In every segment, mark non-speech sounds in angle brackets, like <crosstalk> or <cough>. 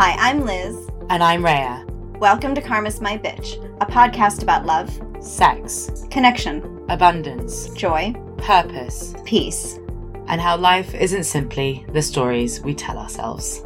Hi, I'm Liz. And I'm Rhea. Welcome to Karma's My Bitch, a podcast about love, sex, connection, abundance, joy, purpose, peace, and how life isn't simply the stories we tell ourselves.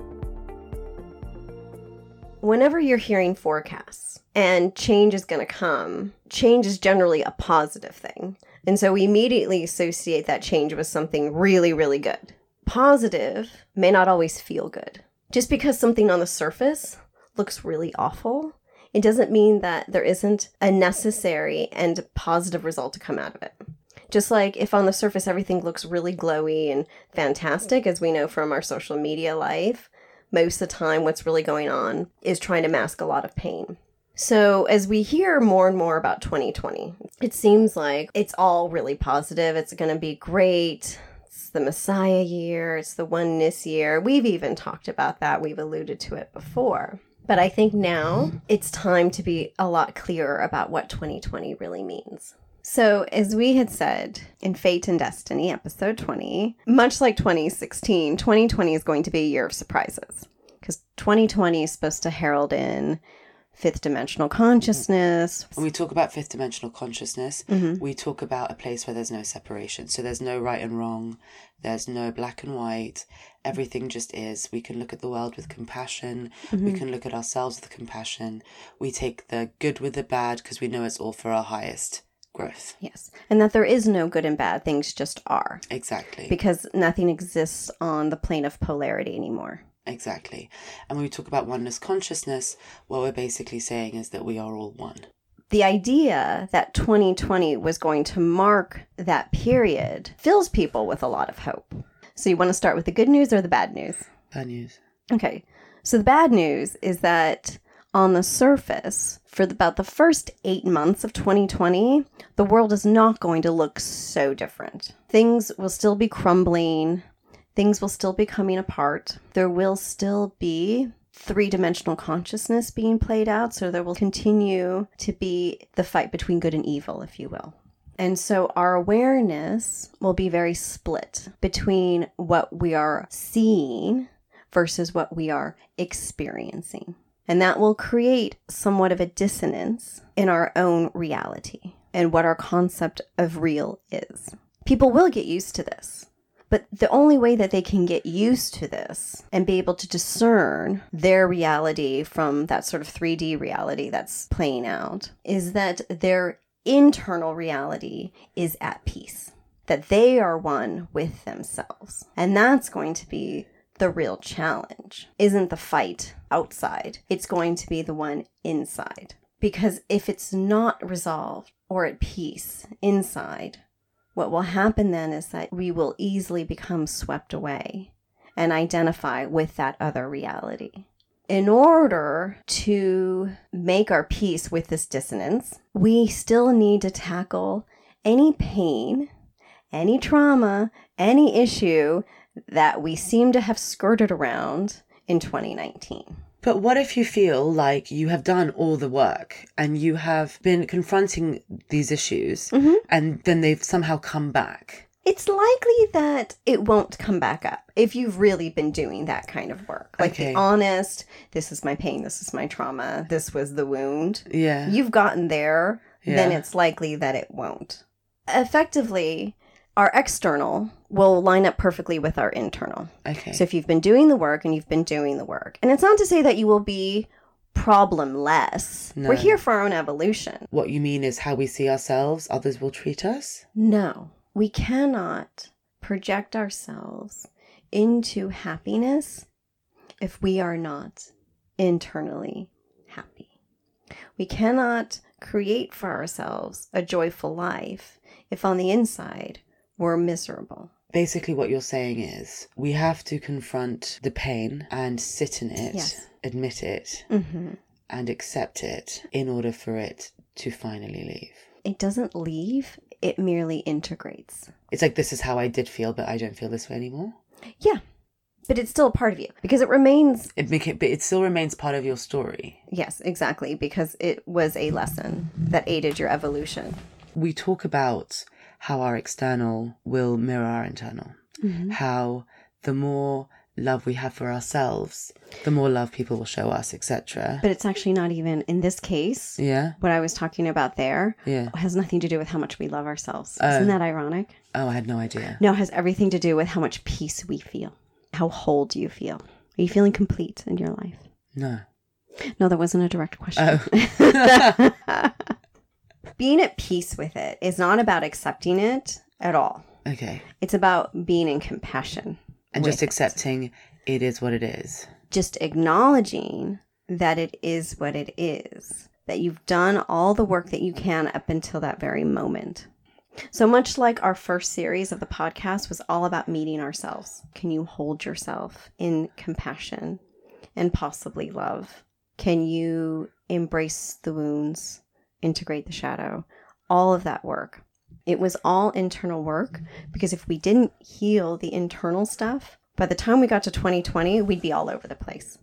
Whenever you're hearing forecasts and change is going to come, change is generally a positive thing. And so we immediately associate that change with something really, really good. Positive may not always feel good. Just because something on the surface looks really awful, it doesn't mean that there isn't a necessary and positive result to come out of it. Just like if on the surface everything looks really glowy and fantastic, as we know from our social media life, most of the time what's really going on is trying to mask a lot of pain. So, as we hear more and more about 2020, it seems like it's all really positive. It's going to be great. It's the Messiah year, it's the oneness year. We've even talked about that, we've alluded to it before. But I think now it's time to be a lot clearer about what 2020 really means. So, as we had said in Fate and Destiny, episode 20, much like 2016, 2020 is going to be a year of surprises because 2020 is supposed to herald in fifth dimensional consciousness. When we talk about fifth dimensional consciousness, Mm-hmm. we talk about a place where there's no separation. So there's no right and wrong, there's no black and white. Everything just is. We can look at the world with compassion, Mm-hmm. we can look at ourselves with compassion. We take the good with the bad because we know it's all for our highest growth. Yes. And that there is no good and bad, things just are Exactly. because nothing exists on the plane of polarity anymore. Exactly. And when we talk about oneness consciousness, what we're basically saying is that we are all one. The idea that 2020 was going to mark that period fills people with a lot of hope. So, you want to start with the good news or the bad news? Bad news. Okay. So the bad news is that on the surface, for about the first eight months of 2020, the world is not going to look so different. Things will still be crumbling, things will still be coming apart. There will still be three dimensional consciousness being played out, so there will continue to be the fight between good and evil, if you will. And so our awareness will be very split between what we are seeing versus what we are experiencing. And that will create somewhat of a dissonance in our own reality and what our concept of real is. People will get used to this. But the only way that they can get used to this and be able to discern their reality from that sort of 3D reality that's playing out is that their internal reality is at peace, that they are one with themselves. And that's going to be the real challenge. Isn't the fight outside, it's going to be the one inside. Because if it's not resolved or at peace inside, what will happen then is that we will easily become swept away and identify with that other reality. In order to make our peace with this dissonance, we still need to tackle any pain, any trauma, any issue that we seem to have skirted around in 2019. But what if you feel like you have done all the work and you have been confronting these issues mm-hmm. and then they've somehow come back? It's likely that it won't come back up if you've really been doing that kind of work. Like Okay. the honest, this is my pain, this is my trauma, this was the wound. Yeah. You've gotten there, then it's likely that it won't. Effectively, our external will line up perfectly with our internal. Okay. So if you've been doing the work and you've been doing the work, and it's not to say that you will be problemless. No. We're here for our own evolution. what you mean is how we see ourselves, others will treat us? No, we cannot project ourselves into happiness if we are not internally happy. We cannot create for ourselves a joyful life if on the inside we're miserable. Basically, what you're saying is we have to confront the pain and sit in it, Yes. admit it, hmm and accept it in order for it to finally leave. It doesn't leave, it merely integrates. It's like this is how I did feel, but I don't feel this way anymore. Yeah, but it's still a part of you because it remains It became, but it still remains part of your story. Yes, exactly, because it was a lesson that aided your evolution. We talk about how our external will mirror our internal. Mm-hmm. How the more love we have for ourselves, the more love people will show us, etc. But it's actually not even in this case. Yeah, What I was talking about there yeah. has nothing to do with how much we love ourselves. Oh. Isn't that ironic? Oh, I had no idea. No, it has everything to do with how much peace we feel. How whole do you feel? Are you feeling complete in your life? No. No, that wasn't a direct question. Oh. <laughs> <laughs> <laughs> Being at peace with it is not about accepting it at all. Okay. It's about being in compassion. And just it. accepting it is what it is. Just acknowledging that it is what it is, that you've done all the work that you can up until that very moment. So much like our first series of the podcast was all about meeting ourselves. Can you hold yourself in compassion and possibly love? Can you embrace the wounds, integrate the shadow? All of that work. It was all internal work because if we didn't heal the internal stuff, by the time we got to 2020, we'd be all over the place.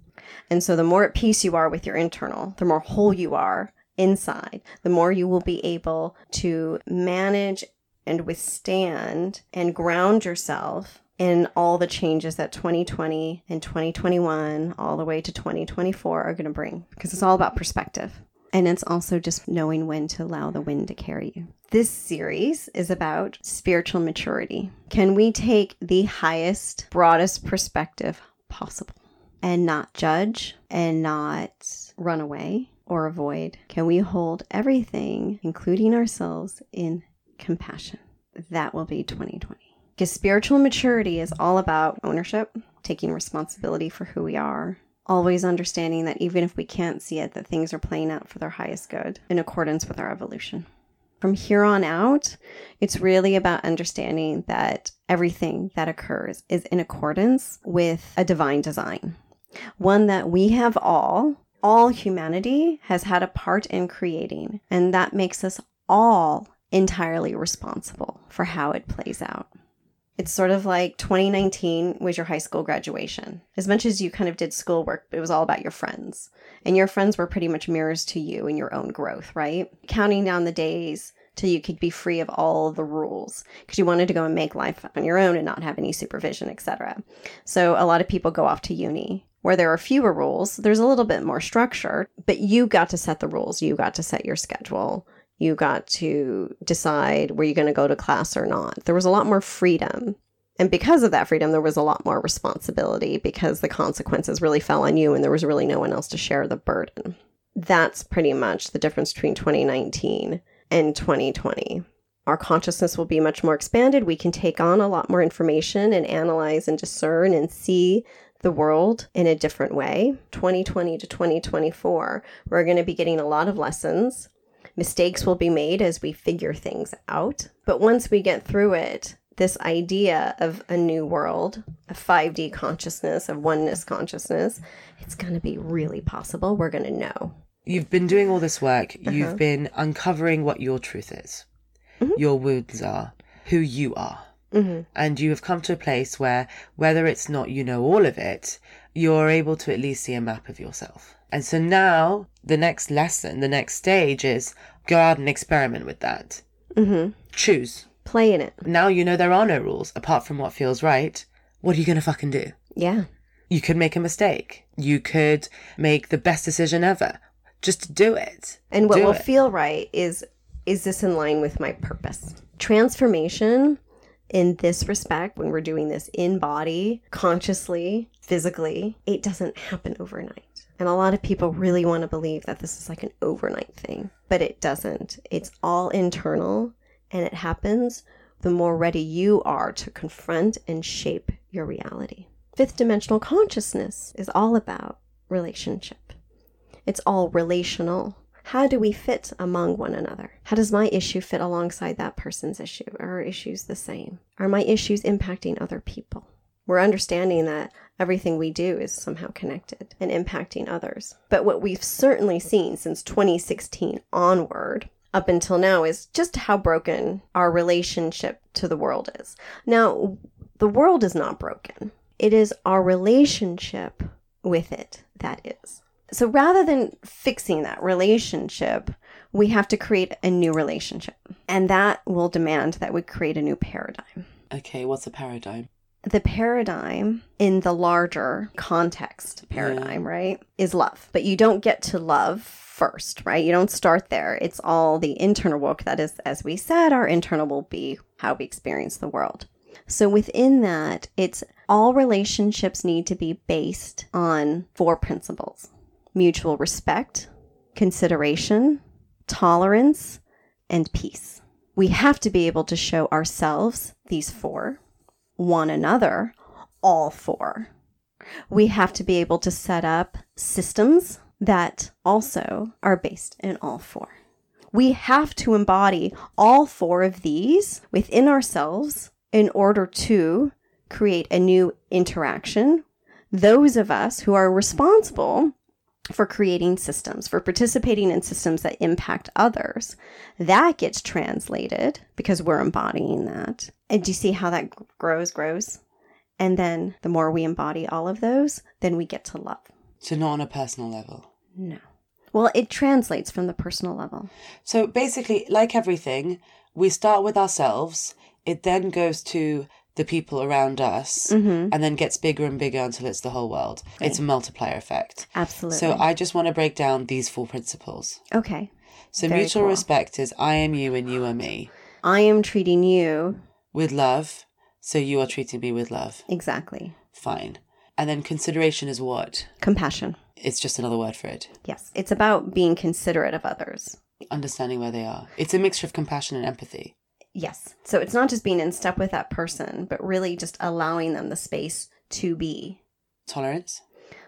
And so the more at peace you are with your internal, the more whole you are inside, the more you will be able to manage and withstand and ground yourself in all the changes that 2020 and 2021 all the way to 2024 are going to bring because it's all about perspective. And it's also just knowing when to allow the wind to carry you. This series is about spiritual maturity. Can we take the highest, broadest perspective possible and not judge and not run away or avoid? Can we hold everything, including ourselves, in compassion? That will be 2020. Because spiritual maturity is all about ownership, taking responsibility for who we are, always understanding that even if we can't see it, that things are playing out for their highest good in accordance with our evolution. From here on out, it's really about understanding that everything that occurs is in accordance with a divine design, one that we have all, all humanity has had a part in creating, and that makes us all entirely responsible for how it plays out. It's sort of like 2019 was your high school graduation. As much as you kind of did schoolwork, it was all about your friends. And your friends were pretty much mirrors to you and your own growth, right? Counting down the days till you could be free of all the rules because you wanted to go and make life on your own and not have any supervision, etc. So a lot of people go off to uni where there are fewer rules. There's a little bit more structure, but you got to set the rules. You got to set your schedule. You got to decide were you going to go to class or not. There was a lot more freedom. And because of that freedom, there was a lot more responsibility because the consequences really fell on you and there was really no one else to share the burden. That's pretty much the difference between 2019 and 2020. Our consciousness will be much more expanded. We can take on a lot more information and analyze and discern and see the world in a different way. 2020 to 2024, we're going to be getting a lot of lessons. Mistakes will be made as we figure things out. But once we get through it, this idea of a new world, a 5D consciousness, of oneness consciousness, it's going to be really possible. We're going to know. You've been doing all this work. Uh-huh. You've been uncovering what your truth is, Mm-hmm. your wounds are, who you are. And you have come to a place where, whether it's not you know all of it, you're able to at least see a map of yourself. And so now the next lesson, the next stage is go out and experiment with that. Mm-hmm. Choose. Play in it. Now you know there are no rules apart from what feels right. What are you going to fucking do? Yeah. You could make a mistake. You could make the best decision ever. Just do it. And what Do will it. feel right is is this in line with my purpose? Transformation in this respect, when we're doing this in body, consciously, physically, it doesn't happen overnight. And a lot of people really want to believe that this is like an overnight thing, but it doesn't. It's all internal and it happens the more ready you are to confront and shape your reality. Fifth dimensional consciousness is all about relationship. It's all relational. How do we fit among one another? How does my issue fit alongside that person's issue? Are our issues the same? Are my issues impacting other people? We're understanding that everything we do is somehow connected and impacting others. But what we've certainly seen since 2016 onward up until now is just how broken our relationship to the world is. Now, the world is not broken. It is our relationship with it that is. So rather than fixing that relationship, we have to create a new relationship. And that will demand that we create a new paradigm. Okay, what's a paradigm? the paradigm in the larger context paradigm, right, is love. But you don't get to love first, right? You don't start there. It's all the internal work that is, as we said, our internal will be how we experience the world. So within that, it's all relationships need to be based on four principles mutual respect, consideration, tolerance, and peace. We have to be able to show ourselves these four, one another, all four. We have to be able to set up systems that also are based in all four. We have to embody all four of these within ourselves in order to create a new interaction. Those of us who are responsible for creating systems, for participating in systems that impact others, that gets translated because we're embodying that. And do you see how that grows, grows? And then the more we embody all of those, then we get to love. So, not on a personal level. No. Well, it translates from the personal level. So, basically, like everything, we start with ourselves, it then goes to the people around us Mm-hmm. and then gets bigger and bigger until it's the whole world. It's a multiplier effect. Absolutely. So I just want to break down these four principles. okay. So Very mutual cool. respect is I am you and you are me I am treating you with love. So you are treating me with love. exactly. Fine. And then consideration is what? Compassion. It's just another word for it. Yes. It's about being considerate of others. Understanding where they are. It's a mixture of compassion and empathy. Yes. So it's not just being in step with that person, but really just allowing them the space to be. Tolerance.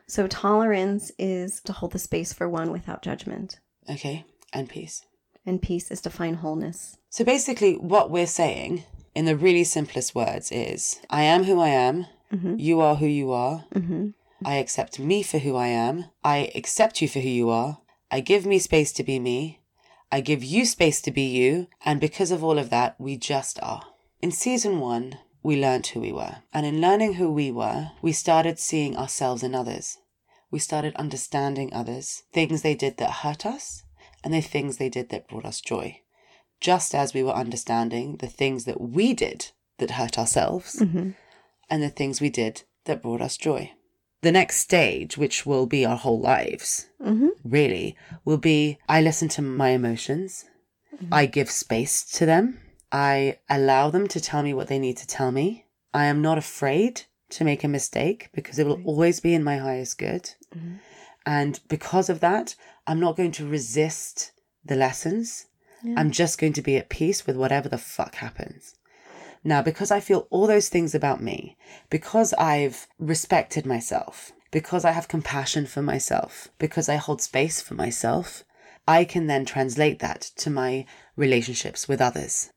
So tolerance is to hold the space for one without judgment, Okay. And peace. and peace is to find wholeness. So basically, what we're saying in the really simplest words is I am who I am. Mhm. You are who you are. Mm-hmm. I accept me for who I am. I accept you for who you are. I give me space to be me. I give you space to be you. And because of all of that, we just are. In season one, we learned who we were. And in learning who we were, we started seeing ourselves in others. We started understanding others, things they did that hurt us, and the things they did that brought us joy. Just as we were understanding the things that we did that hurt ourselves, Mm-hmm. and the things we did that brought us joy. The next stage, which will be our whole lives, Mm-hmm. really, will be I listen to my emotions, I give space to them, I allow them to tell me what they need to tell me. I am not afraid to make a mistake because it will always be in my highest good. Mhm. And because of that, I'm not going to resist the lessons. Yeah. I'm just going to be at peace with whatever the fuck happens. Now, because I feel all those things about me, because I've respected myself, because I have compassion for myself, because I hold space for myself, I can then translate that to my relationships with others.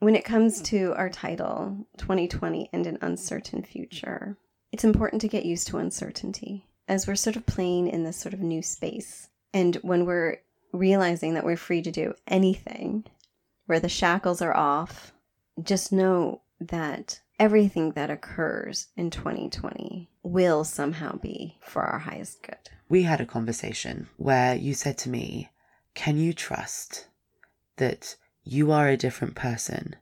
When it comes to our title, 2020 and an uncertain future, it's important to get used to uncertainty as we're sort of playing in this sort of new space. And when we're realizing that we're free to do anything, where the shackles are off, just know that everything that occurs in 2020 will somehow be for our highest good. We had a conversation where you said to me, Can you trust that you are a different person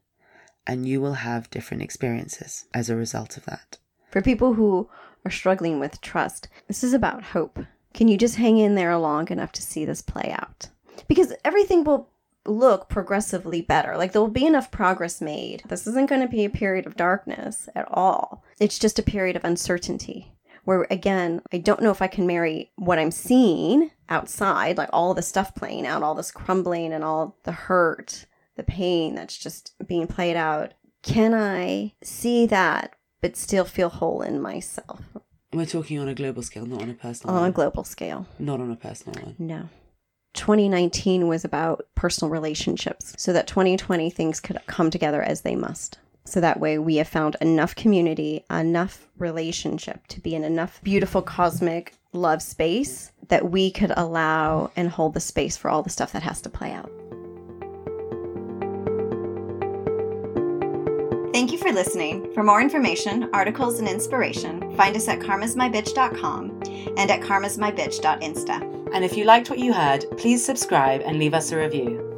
and you will have different experiences as a result of that? For people who are struggling with trust, this is about hope. Can you just hang in there long enough to see this play out? Because everything will look progressively better. Like there will be enough progress made. This isn't going to be a period of darkness at all. It's just a period of uncertainty. Where again, I don't know if I can marry what I'm seeing outside, like all the stuff playing out, all this crumbling and all the hurt, the pain that's just being played out. Can I see that but still feel whole in myself We're talking on a global scale, not on a personal on a global scale? not on a personal one. No. 2019 was about personal relationships so that 2020 things could come together as they must. So that way we have found enough community, enough relationship to be in enough beautiful cosmic love space that we could allow and hold the space for all the stuff that has to play out. Thank you for listening. For more information, articles, and inspiration, find us at karmasmybitch.com and at karmasmybitch.insta. And if you liked what you heard, please subscribe and leave us a review.